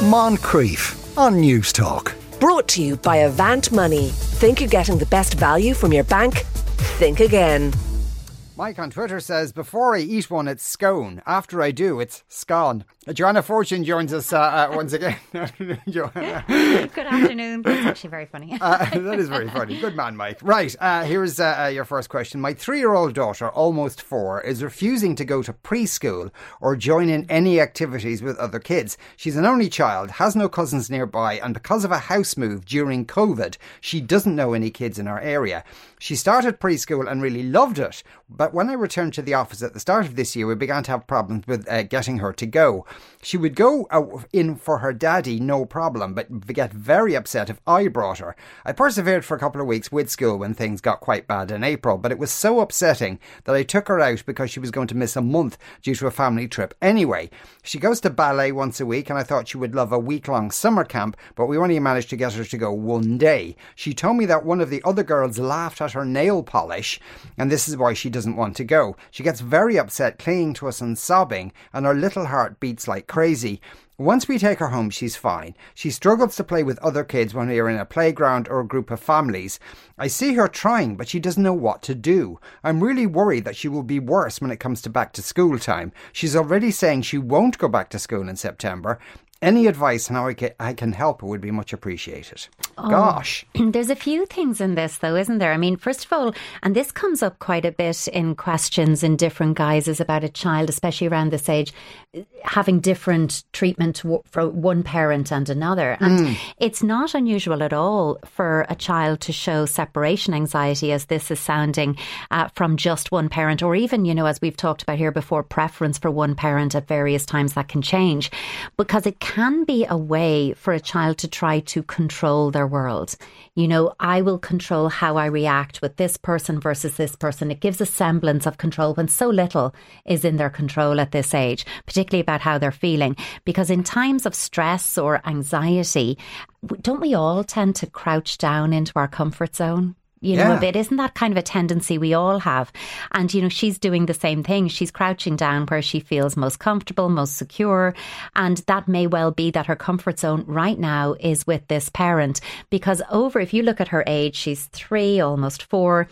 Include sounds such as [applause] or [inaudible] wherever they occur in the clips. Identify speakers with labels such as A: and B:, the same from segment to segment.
A: Moncrieff on Newstalk.
B: Brought to you by Avant Money. Think you're getting the best value from your bank? Think again.
C: Mike on Twitter says, Before I eat one, it's scone. After I do, it's scone. Joanna Fortune joins us uh, uh, once again. [laughs]
D: Joanna. [laughs] Good afternoon. That's actually very funny. [laughs]
C: uh, that is very funny. Good man, Mike. Right, uh, here's uh, uh, your first question. My three year old daughter, almost four, is refusing to go to preschool or join in any activities with other kids. She's an only child, has no cousins nearby, and because of a house move during COVID, she doesn't know any kids in our area. She started preschool and really loved it, but when I returned to the office at the start of this year, we began to have problems with getting her to go. She would go out in for her daddy, no problem, but get very upset if I brought her. I persevered for a couple of weeks with school when things got quite bad in April, but it was so upsetting that I took her out because she was going to miss a month due to a family trip anyway. She goes to ballet once a week, and I thought she would love a week long summer camp, but we only managed to get her to go one day. She told me that one of the other girls laughed at her nail polish, and this is why she doesn't want to go. She gets very upset, clinging to us and sobbing, and her little heart beats like crazy. Once we take her home, she's fine. She struggles to play with other kids when we are in a playground or a group of families. I see her trying, but she doesn't know what to do. I'm really worried that she will be worse when it comes to back to school time. She's already saying she won't go back to school in September, any advice on how I can, I can help would be much appreciated. Oh, Gosh. [clears throat]
D: There's a few things in this, though, isn't there? I mean, first of all, and this comes up quite a bit in questions in different guises about a child, especially around this age, having different treatment for one parent and another. And mm. it's not unusual at all for a child to show separation anxiety, as this is sounding, uh, from just one parent, or even, you know, as we've talked about here before, preference for one parent at various times that can change because it can be a way for a child to try to control their world. You know, I will control how I react with this person versus this person. It gives a semblance of control when so little is in their control at this age, particularly about how they're feeling. Because in times of stress or anxiety, don't we all tend to crouch down into our comfort zone? You know, yeah. a bit. Isn't that kind of a tendency we all have? And, you know, she's doing the same thing. She's crouching down where she feels most comfortable, most secure. And that may well be that her comfort zone right now is with this parent. Because over, if you look at her age, she's three, almost four.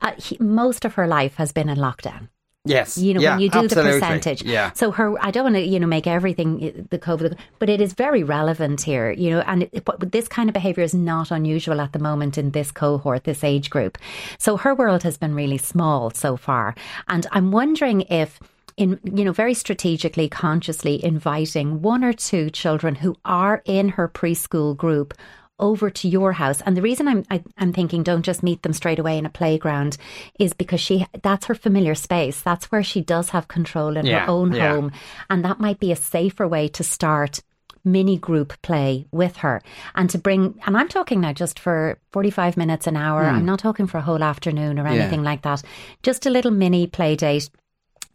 D: Uh, he, most of her life has been in lockdown.
C: Yes.
D: You know,
C: yeah,
D: when you do
C: absolutely.
D: the percentage.
C: Yeah.
D: So her, I don't want to, you know, make everything eh, the COVID, but it is very relevant here, you know, and it, this kind of behavior is not unusual at the moment in this cohort, this age group. So her world has been really small so far. And I'm wondering if, in you know very strategically consciously inviting one or two children who are in her preschool group over to your house. And the reason I'm I, am i am thinking don't just meet them straight away in a playground is because she that's her familiar space. That's where she does have control in
C: yeah,
D: her own
C: yeah.
D: home, and that might be a safer way to start mini group play with her and to bring and I'm talking now just for 45 minutes an hour. Mm. I'm not talking for a whole afternoon or anything yeah. like that. Just a little mini play date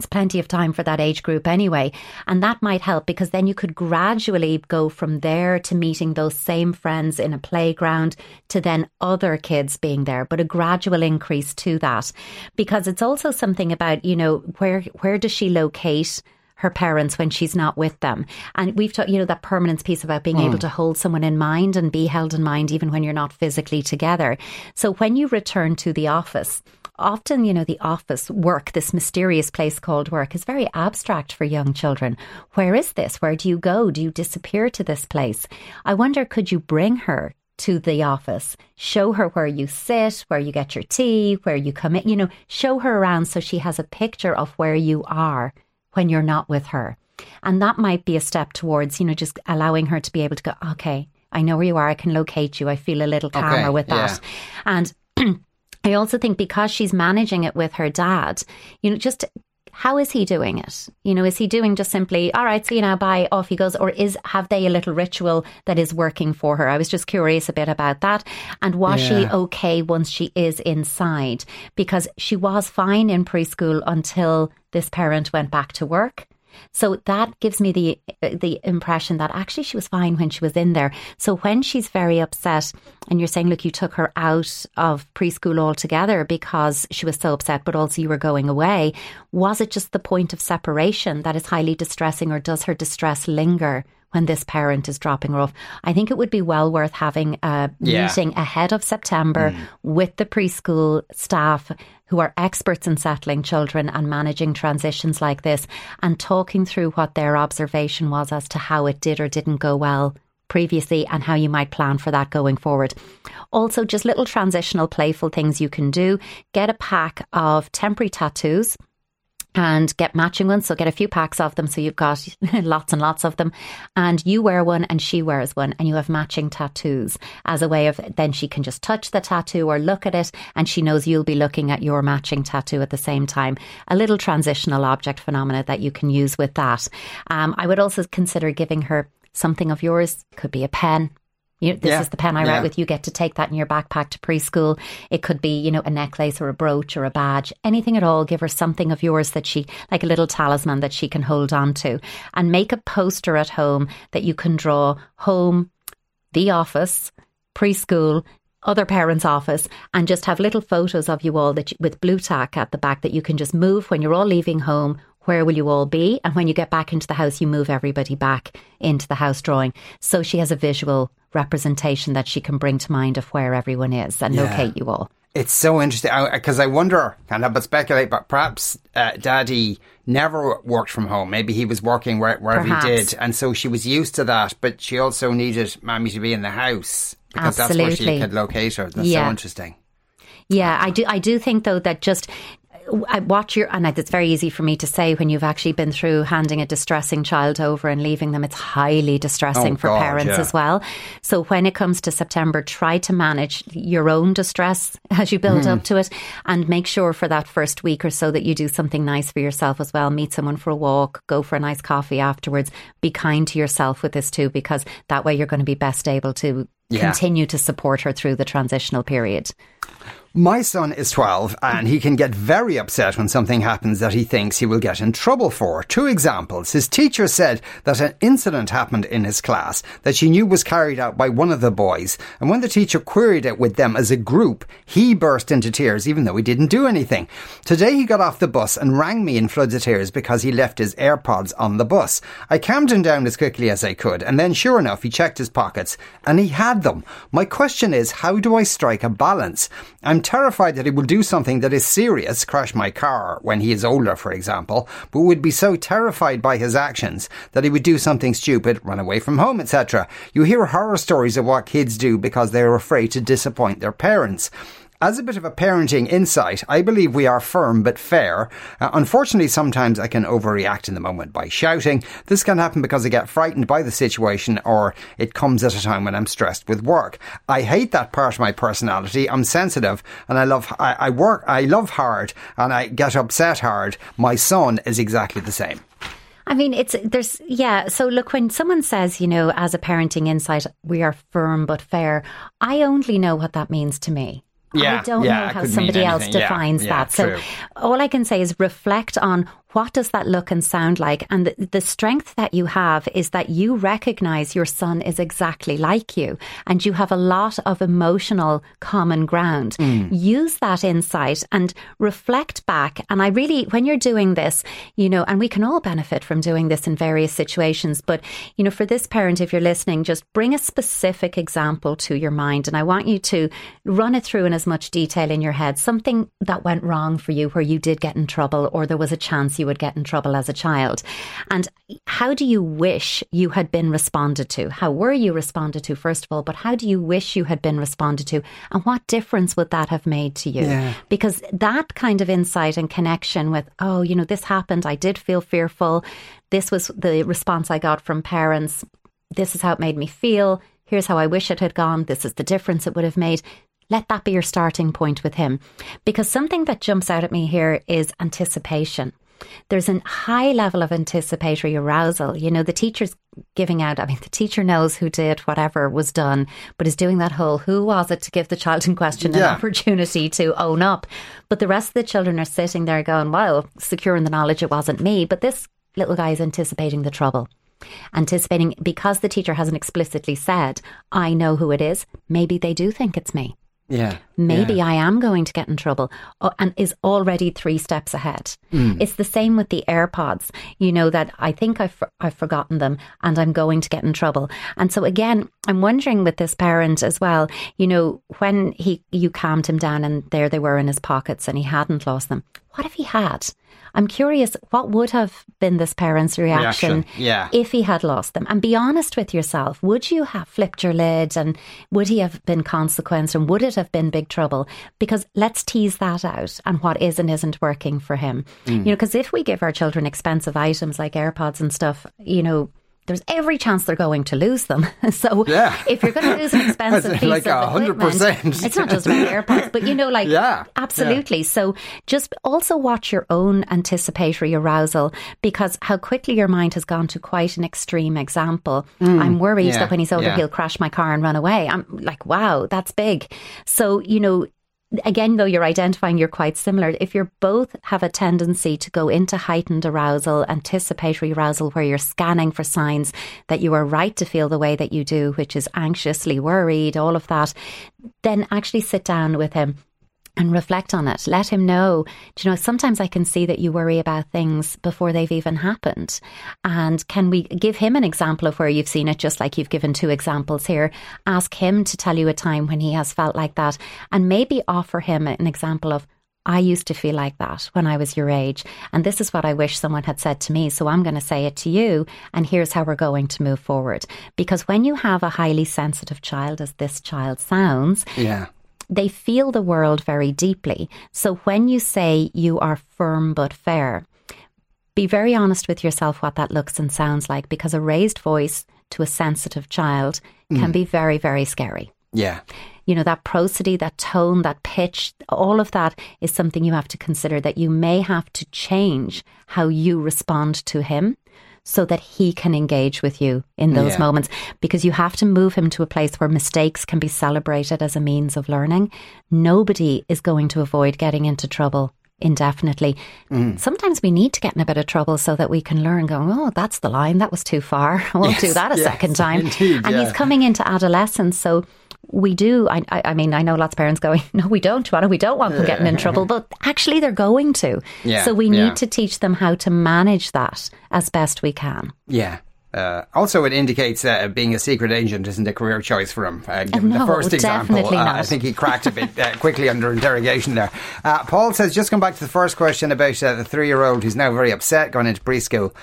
D: it's plenty of time for that age group anyway. And that might help because then you could gradually go from there to meeting those same friends in a playground to then other kids being there, but a gradual increase to that. Because it's also something about, you know, where where does she locate her parents when she's not with them. And we've talked, you know, that permanence piece about being mm. able to hold someone in mind and be held in mind even when you're not physically together. So when you return to the office, often, you know, the office work, this mysterious place called work, is very abstract for young children. Where is this? Where do you go? Do you disappear to this place? I wonder, could you bring her to the office, show her where you sit, where you get your tea, where you come in, you know, show her around so she has a picture of where you are when you're not with her. And that might be a step towards, you know, just allowing her to be able to go, okay, I know where you are. I can locate you. I feel a little calmer
C: okay,
D: with that. Yeah. And [clears throat] I also think because she's managing it with her dad, you know, just how is he doing it? You know, is he doing just simply, all right, see you now, bye, off he goes, or is have they a little ritual that is working for her? I was just curious a bit about that. And was yeah. she okay once she is inside? Because she was fine in preschool until this parent went back to work. So that gives me the uh, the impression that actually she was fine when she was in there. So when she's very upset and you're saying, look, you took her out of preschool altogether because she was so upset, but also you were going away, was it just the point of separation that is highly distressing or does her distress linger when this parent is dropping her off. I think it would be well worth having a
C: Yeah.
D: meeting ahead of September mm. with the preschool staff who are experts in settling children and managing transitions like this and talking through what their observation was as to how it did or didn't go well previously and how you might plan for that going forward. Also, just little transitional playful things you can do. Get a pack of temporary tattoos and get matching ones. So get a few packs of them. So you've got [laughs] lots and lots of them. And you wear one and she wears one and you have matching tattoos as a way of then she can just touch the tattoo or look at it and she knows you'll be looking at your matching tattoo at the same time. A little transitional object phenomena that you can use with that. Um, I would also consider giving her something of yours. Could be a pen. You, this
C: Yeah,
D: is the pen I
C: yeah.
D: write with. You get to take that in your backpack to preschool. It could be, you know, a necklace or a brooch or a badge, anything at all. Give her something of yours that she, like a little talisman that she can hold on to. And make a poster at home that you can draw home, the office, preschool, other parents' office, and just have little photos of you all that you, with Blu Tack at the back that you can just move when you're all leaving home. Where will you all be? And when you get back into the house, you move everybody back into the house drawing. So she has a visual representation that she can bring to mind of where everyone is and
C: Yeah.
D: locate you all.
C: It's so interesting because I wonder, can't help but speculate, but perhaps uh, Daddy never worked from home. Maybe he was working where, wherever
D: Perhaps.
C: he did, and so she was used to that. But she also needed Mammy to be in the house because that's where she could locate her. That's
D: Yeah.
C: so interesting.
D: Yeah, I do. I do think though that just I watch your and it's very easy for me to say when you've actually been through handing a distressing child over and leaving them. It's highly distressing
C: Oh,
D: for
C: God,
D: parents
C: yeah.
D: as well. So when it comes to September, try to manage your own distress [laughs] as you build
C: Hmm.
D: up to it, and make sure for that first week or so that you do something nice for yourself as well. Meet someone for a walk, go for a nice coffee afterwards. Be kind to yourself with this too, because that way you're going to be best able to.
C: Yeah.
D: Continue to support her through the transitional period.
C: My son is 12 and he can get very upset when something happens that he thinks he will get in trouble for. Two examples. His teacher said that an incident happened in his class that she knew was carried out by one of the boys. And when the teacher queried it with them as a group, he burst into tears even though he didn't do anything. Today he got off the bus and rang me in floods of tears because he left his AirPods on the bus. I calmed him down as quickly as I could and then sure enough he checked his pockets and he had them. My question is how do I strike a balance? I'm terrified that he will do something that is serious, crash my car when he is older, for example, but would be so terrified by his actions that he would do something stupid, run away from home, etc. You hear horror stories of what kids do because they are afraid to disappoint their parents. As a bit of a parenting insight, I believe we are firm but fair. Uh, unfortunately, sometimes I can overreact in the moment by shouting. This can happen because I get frightened by the situation or it comes at a time when I'm stressed with work. I hate that part of my personality. I'm sensitive and I love, I, I work, I love hard and I get upset hard. My son is exactly the same.
D: I mean, it's there's yeah. So look, when someone says, you know, as a parenting insight, we are firm but fair. I only know what that means to me.
C: Yeah,
D: I don't
C: yeah,
D: know how somebody else defines
C: yeah,
D: that. So
C: true.
D: all I can say is reflect on what does that look and sound like, and the, the strength that you have is that you recognize your son is exactly like you, and you have a lot of emotional common ground.
C: Hmm.
D: Use that insight and reflect back. And I really, when you're doing this, you know, and we can all benefit from doing this in various situations, but you know, for this parent, if you're listening, just bring a specific example to your mind, and I want you to run it through in as much detail in your head. Something that went wrong for you, where you did get in trouble, or there was a chance you would get in trouble as a child. And how do you wish you had been responded to? How were you responded to, first of all? But how do you wish you had been responded to? And what difference would that have made to you?
C: Yeah.
D: Because that kind of insight and connection with, oh, you know, this happened. I did feel fearful. This was the response I got from parents. This is how it made me feel. Here's how I wish it had gone. This is the difference it would have made. Let that be your starting point with him. Because something that jumps out at me here is anticipation. There's a high level of anticipatory arousal. You know, the teacher's giving out, I mean, the teacher knows who did whatever was done, but is doing that whole who was it to give the child in question
C: Yeah.
D: an opportunity to own up. But the rest of the children are sitting there going, well, secure in the knowledge it wasn't me. But this little guy is anticipating the trouble. Anticipating because the teacher hasn't explicitly said, I know who it is, maybe they do think it's me.
C: Yeah.
D: Maybe
C: yeah.
D: I am going to get in trouble uh, and is already three steps ahead. Mm. It's the same with the AirPods, you know, that I think I've, I've forgotten them and I'm going to get in trouble. And so again, I'm wondering with this parent as well, you know, when he, you calmed him down and there they were in his pockets and he hadn't lost them. What if he had? I'm curious what would have been this parent's reaction,
C: reaction, yeah.
D: if he had lost them. And be honest with yourself. Would you have flipped your lid and would he have been consequenced and would it have been big trouble? Because let's tease that out and what is and isn't working for him. Mm. You know, because if we give our children expensive items like AirPods and stuff, you know, there's every chance they're going to lose them. [laughs] so
C: yeah.
D: if you're going to lose an [laughs] expensive piece
C: like
D: of 100%. equipment, it's not just about AirPods, but you know, like [laughs]
C: yeah.
D: absolutely.
C: Yeah.
D: So just also watch your own anticipatory arousal because how quickly your mind has gone to quite an extreme example. Mm. I'm worried
C: yeah.
D: that when he's older, he'll crash my car and run away. I'm like, wow, that's big. So you know, again, though you're identifying you're quite similar, if you're both have a tendency to go into heightened arousal, anticipatory arousal, where you're scanning for signs that you are right to feel the way that you do, which is anxiously worried, all of that, then actually sit down with him and reflect on it. Let him know. Do you know, sometimes I can see that you worry about things before they've even happened. And can we give him an example of where you've seen it, just like you've given two examples here? Ask him to tell you a time when he has felt like that and maybe offer him an example of, I used to feel like that when I was your age. And this is what I wish someone had said to me. So I'm going to say it to you. And here's how we're going to move forward. Because when you have a highly sensitive child, as this child sounds,
C: yeah
D: they feel the world very deeply. So when you say you are firm but fair, be very honest with yourself what that looks and sounds like because a raised voice to a sensitive child can mm. be very, very scary.
C: Yeah.
D: You know, that prosody, that tone, that pitch, all of that is something you have to consider that you may have to change how you respond to him so that he can engage with you in those
C: Yeah.
D: moments because you have to move him to a place where mistakes can be celebrated as a means of learning. Nobody is going to avoid getting into trouble indefinitely.
C: Mm.
D: Sometimes we need to get in a bit of trouble so that we can learn going, oh, that's the line. That was too far. [laughs] I won't do that a
C: yes,
D: second time. [laughs]
C: indeed,
D: and
C: yeah.
D: he's coming into adolescence. So we do. I, I, I mean, I know lots of parents going, [laughs] no, we don't, Joanna. We don't want them getting in trouble. But actually, they're going to.
C: Yeah,
D: so we need
C: yeah.
D: to teach them how to manage that as best we can.
C: Yeah. Uh, also, it indicates uh, being a secret agent isn't a career choice for him. Uh, given
D: no,
C: the first example,
D: definitely
C: uh. I think he cracked a bit [laughs] uh, quickly under interrogation there. Uh, Paul says, just come back to the first question about uh, the three-year-old who's now very upset going into preschool.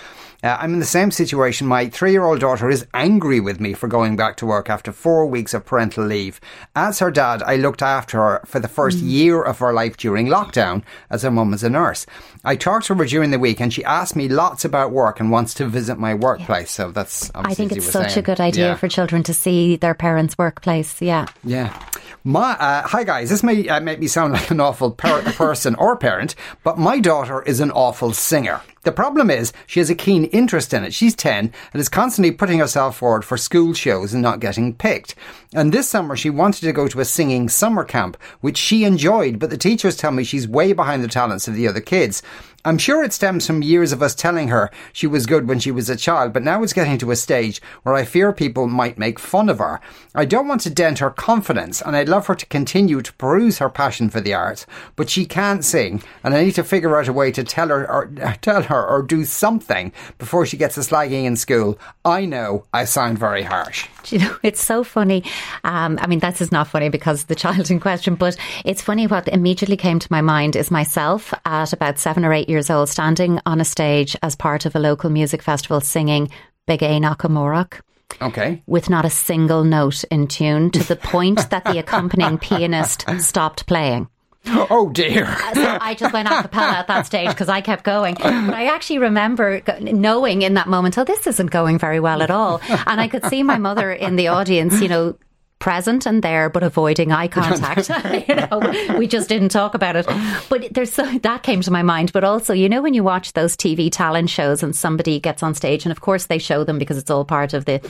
C: Uh, I'm in the same situation. My three year old daughter is angry with me for going back to work after four weeks of parental leave. As her dad, I looked after her for the first year of her life during lockdown, as her mum was a nurse. I talked to her during the week and she asked me lots about work and wants to visit my workplace. So that's
D: I think it's such a good idea
C: Yeah.
D: for children to see their parents' workplace. Yeah.
C: Yeah. My, uh, hi guys, this may uh, make me sound [laughs] like an awful per- person or parent, but my daughter is an awful singer. The problem is she has a keen interest in it. She's 10 and is constantly putting herself forward for school shows and not getting picked. And this summer she wanted to go to a singing summer camp, which she enjoyed, but the teachers tell me she's way behind the talents of the other kids. I'm sure it stems from years of us telling her she was good when she was a child, but now it's getting to a stage where I fear people might make fun of her. I don't want to dent her confidence, and I'd love her to continue to peruse her passion for the arts, but she can't sing, and I need to figure out a way to tell her or [laughs] tell her or do something before she gets a slagging in school. I know I sound very harsh.
D: Do you know, [laughs] it's so funny. Um, I mean, that is not funny because the child in question, but it's funny what immediately came to my mind is myself at about seven or eight years old standing on a stage as part of a local music festival singing Beidh Aonach Amárach
C: Okay.
D: with not a single note in tune to the point that the accompanying [laughs] pianist stopped playing.
C: Oh dear.
D: Uh, so I just went a cappella at that stage because I kept going. But I actually remember knowing in that moment, oh, this isn't going very well at all. And I could see my mother in the audience, you know, present and there, but avoiding eye [laughs] contact. [laughs] you know, we just didn't talk about it. But there's so that came to my mind. But also, you know, when you watch those TV talent shows and somebody gets on stage, and of course they show them because it's all part of the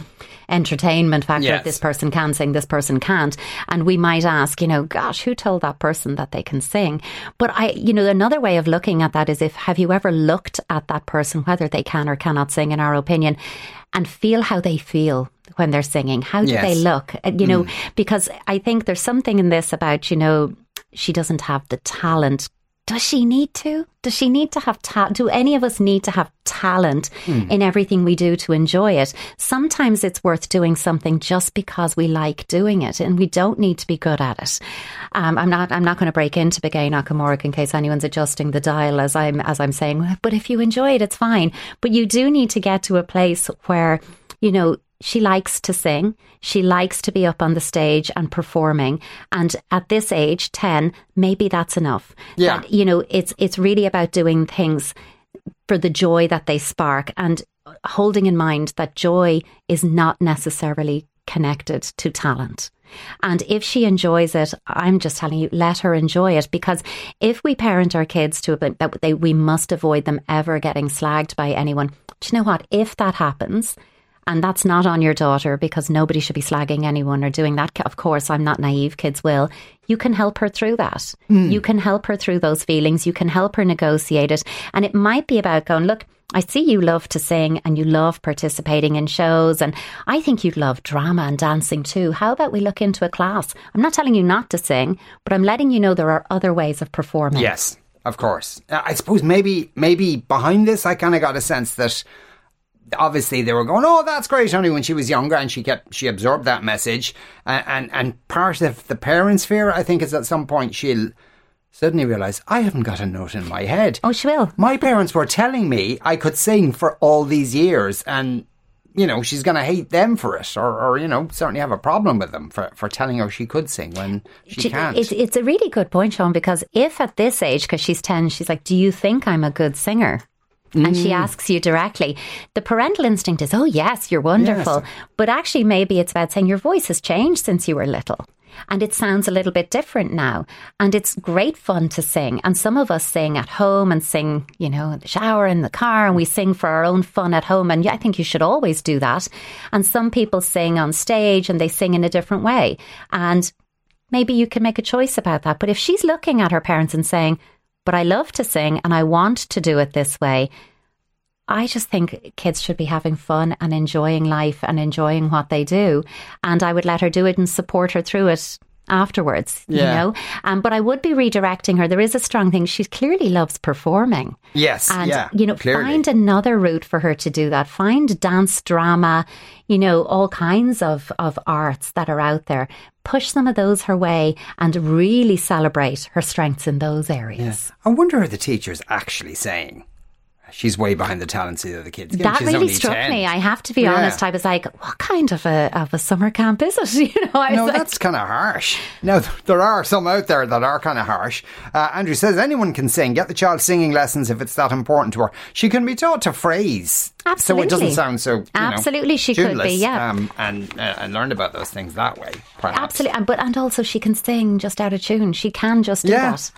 D: entertainment factor.
C: Yes.
D: This person can sing, this person can't. And we might ask, you know, gosh, who told that person that they can sing? But I, you know, another way of looking at that is if, have you ever looked at that person, whether they can or cannot sing, in our opinion, and feel how they feel when they're singing? How do
C: Yes.
D: they look? Uh, You know, because I think there's something in this about, you know, she doesn't have the talent. Does she need to? Does she need to have ta- Do any of us need to have talent in everything we do to enjoy it? Sometimes it's worth doing something just because we like doing it, and we don't need to be good at it. Um, I'm not. I'm not going to break into Beidh Aonach Amárach in case anyone's adjusting the dial as I'm as I'm saying. But if you enjoy it, it's fine. But you do need to get to a place where you know she likes to sing. She likes to be up on the stage and performing. And at this age, 10, maybe that's enough.
C: Yeah.
D: That, you know, it's, it's really about doing things for the joy that they spark and holding in mind that joy is not necessarily connected to talent. And if she enjoys it, I'm just telling you, let her enjoy it. Because if we parent our kids to a that they, we must avoid them ever getting slagged by anyone. Do you know what? If that happens, and that's not on your daughter because nobody should be slagging anyone or doing that. Of course, I'm not naive, kids will. You can help her through that. Hmm. You can help her through those feelings. You can help her negotiate it. And it might be about going, look, I see you love to sing and you love participating in shows, and I think you'd love drama and dancing too. How about we look into a class? I'm not telling you not to sing, but I'm letting you know there are other ways of performing.
C: Yes, of course. I suppose maybe maybe behind this, I kind of got a sense that obviously they were going, "Oh, that's great," only when she was younger, and she kept she absorbed that message, and and, and part of the parents' fear, I think, is at some point she'll suddenly realise I haven't got a note in my head.
D: Oh, she will.
C: My parents were telling me I could sing for all these years, and you know she's going to hate them for it, or, or you know certainly have a problem with them for, for telling her she could sing when she
D: Do-
C: can't.
D: It's, it's a really good point, Sean, because if at this age, because she's 10, she's like, Do you think I'm a good singer? And
C: Mm.
D: she asks you directly. The parental instinct is, Oh, yes, you're wonderful. But actually, maybe it's about saying your voice has changed since you were little. And it sounds a little bit different now. And it's great fun to sing. And some of us sing at home and sing, you know, in the shower, in the car, and we sing for our own fun at home. And I think you should always do that. And some people sing on stage and they sing in a different way. And maybe you can make a choice about that. But if she's looking at her parents and saying, but I love to sing and I want to do it this way, I just think kids should be having fun and enjoying life and enjoying what they do. And I would let her do it and support her through it afterwards, you know. Um, but I would be redirecting her. There is a strong thing. She clearly loves performing.
C: yes,
D: And,
C: yeah,
D: you know,
C: clearly.
D: find another route for her to do that. Find dance, drama, you know, all kinds of, of arts that are out there. Push some of those her way and really celebrate her strengths in those areas.
C: I wonder are the teachers actually saying she's way behind the talents of the other kids.
D: That
C: she's
D: really struck
C: 10.
D: me. I have to be
C: Yeah.
D: honest. I was like, what kind of a of a summer camp is it? [laughs] You know, I
C: No,
D: like,
C: that's kind of harsh. Now, there are some out there that are kind of harsh. Uh, Andrew says anyone can sing. Get the child singing lessons if it's that important to her. She can be taught to phrase. Absolutely. So it doesn't sound so.
D: Absolutely,
C: know,
D: she could be, yeah.
C: Um, and, uh, and learn about those things that way, perhaps.
D: absolutely. And, but and also she can sing just out of tune. She can just do
C: Yeah.
D: that.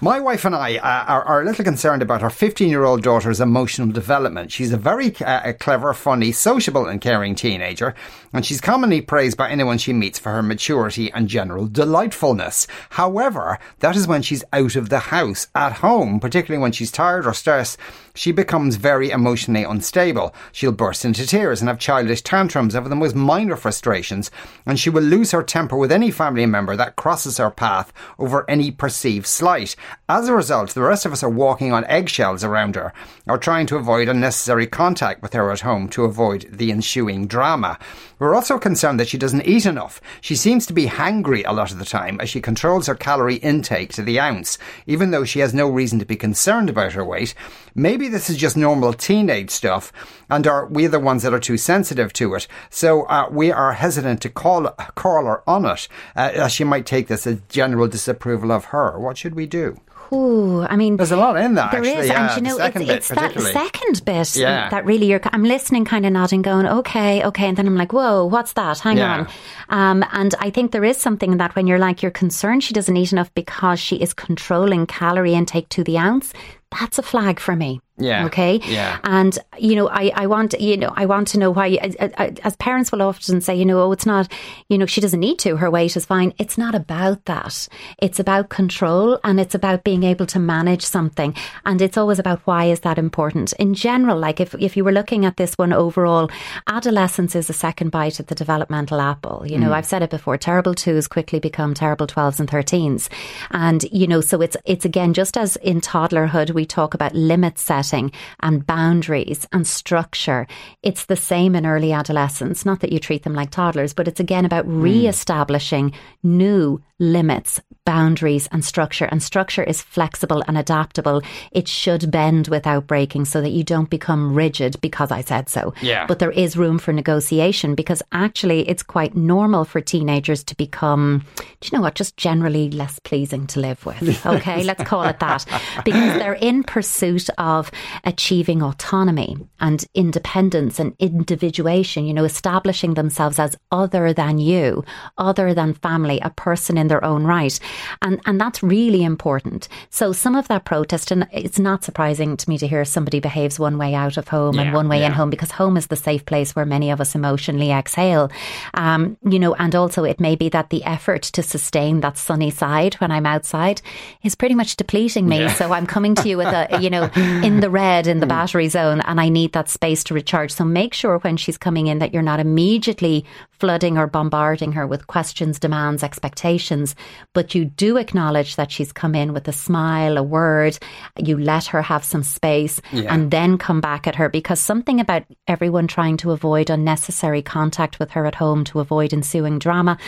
C: My wife and I are, are a little concerned about her 15 year old daughter's emotional development. She's a very uh, clever, funny, sociable, and caring teenager, and she's commonly praised by anyone she meets for her maturity and general delightfulness. However, that is when she's out of the house. At home, particularly when she's tired or stressed, she becomes very emotionally unstable. She'll burst into tears and have childish tantrums over the most minor frustrations, and she will lose her temper with any family member that crosses her path over any perceived slight. As a result, the rest of us are walking on eggshells around her, or trying to avoid unnecessary contact with her at home to avoid the ensuing drama. We're also concerned that she doesn't eat enough. She seems to be hangry a lot of the time as she controls her calorie intake to the ounce, even though she has no reason to be concerned about her weight. Maybe this is just normal teenage stuff, and are we the ones that are too sensitive to it? So uh, we are hesitant to call call her on it, uh, as she might take this as general disapproval of her. What should we do?
D: Ooh, I mean,
C: There's a lot in that.
D: There is,
C: actually, yeah,
D: and you know, it's, it's that second bit
C: Yeah.
D: that really you're. I'm listening, kind of nodding, going, okay, okay, and then I'm like, whoa, what's that? Hang
C: Yeah.
D: on. Um, and I think there is something in that when you're like, you're concerned she doesn't eat enough because she is controlling calorie intake to the ounce. That's a flag for me.
C: Yeah.
D: Okay.
C: Yeah.
D: And you know, I, I want you know I want to know why. As parents will often say, you know, oh, it's not. You know, she doesn't need to. Her weight is fine. It's not about that. It's about control, and it's about being able to manage something. And it's always about why is that important in general. Like if if you were looking at this one overall, adolescence is a second bite at the developmental apple. You know, mm. I've said it before. Terrible twos quickly become terrible twelves and thirteens, and you know, so it's it's again just as in toddlerhood we talk about limit set setting and boundaries and structure. It's the same in early adolescence. Not that you treat them like toddlers, but it's again about hmm. re establishing new limits, boundaries, and structure. And structure is flexible and adaptable. It should bend without breaking so that you don't become rigid because I said so.
C: Yeah.
D: But there is room for negotiation because actually it's quite normal for teenagers to become, do you know what, just generally less pleasing to live with. [laughs] Okay, let's call it that. Because they're in pursuit of achieving autonomy and independence and individuation, you know, establishing themselves as other than you, other than family, a person in in their own right. And, and that's really important. So some of that protest, and it's not surprising to me to hear somebody behaves one way out of home yeah, and one way yeah. in home because home is the safe place where many of us emotionally exhale. Um, you know, and also it may be that the effort to sustain that sunny side when I'm outside is pretty much depleting me. Yeah. So I'm coming to you with a, you know, in the red, in the mm. battery zone, and I need that space to recharge. So make sure when she's coming in that you're not immediately flooding or bombarding her with questions, demands, expectations, but you do acknowledge that she's come in with a smile, a word, you let her have some space yeah. and then come back at her because something about everyone trying to avoid unnecessary contact with her at home to avoid ensuing drama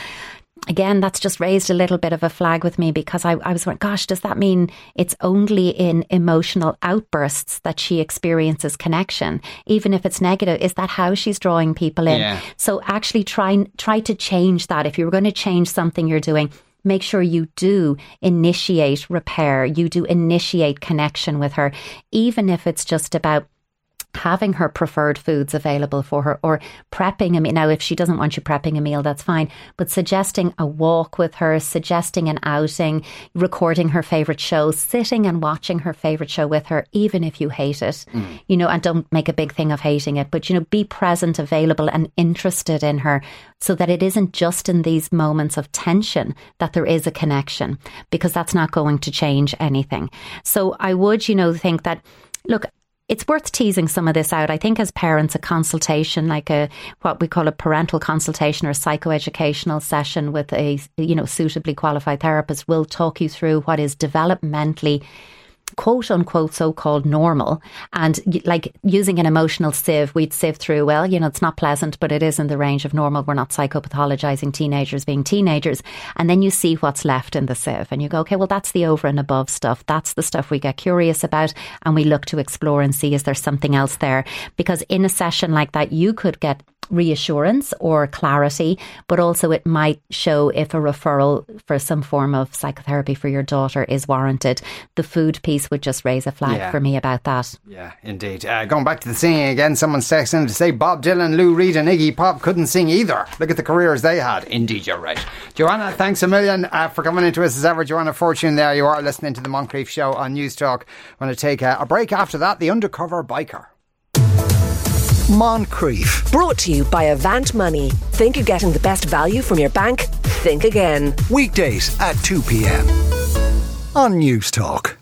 D: again, that's just raised a little bit of a flag with me because I, I was wondering, gosh, does that mean it's only in emotional outbursts that she experiences connection, even if it's negative? Is that how she's drawing people in?
C: Yeah.
D: So actually try try to change that. If you're going to change something you're doing, make sure you do initiate repair. You do initiate connection with her, even if it's just about having her preferred foods available for her or prepping a meal. Now, if she doesn't want you prepping a meal, that's fine, but suggesting a walk with her, suggesting an outing, recording her favourite show, sitting and watching her favourite show with her, even if you hate it, mm. you know, and don't make a big thing of hating it, but, you know, be present, available, and interested in her so that it isn't just in these moments of tension that there is a connection because that's not going to change anything. So I would, you know, think that look, it's worth teasing some of this out. I think as parents, a consultation, like a what we call a parental consultation or psychoeducational session with a you know suitably qualified therapist, will talk you through what is developmentally quote unquote so called normal. And like using an emotional sieve we'd sieve through well you know it's not pleasant but it is in the range of normal. We're not psychopathologizing teenagers being teenagers. And then you see what's left in the sieve and you go okay well that's the over and above stuff. That's the stuff we get curious about and we look to explore and see is there something else there? Because in a session like that you could get reassurance or clarity, but also it might show if a referral for some form of psychotherapy for your daughter is warranted. The food piece would just raise a flag yeah. for me about that.
C: Yeah, indeed. Uh, going back to the singing again, someone's texting to say Bob Dylan, Lou Reed, and Iggy Pop couldn't sing either. Look at the careers they had. Indeed, you're right. Joanna, thanks a million uh, for coming into us as ever. Joanna Fortune, there you are listening to the Moncrieff Show on Newstalk. I'm going to take a, a break after that. The Undercover Biker.
B: Moncrieff. Brought to you by Avant Money. Think you're getting the best value from your bank? Think again.
A: Weekdays at 2 p.m. on Newstalk.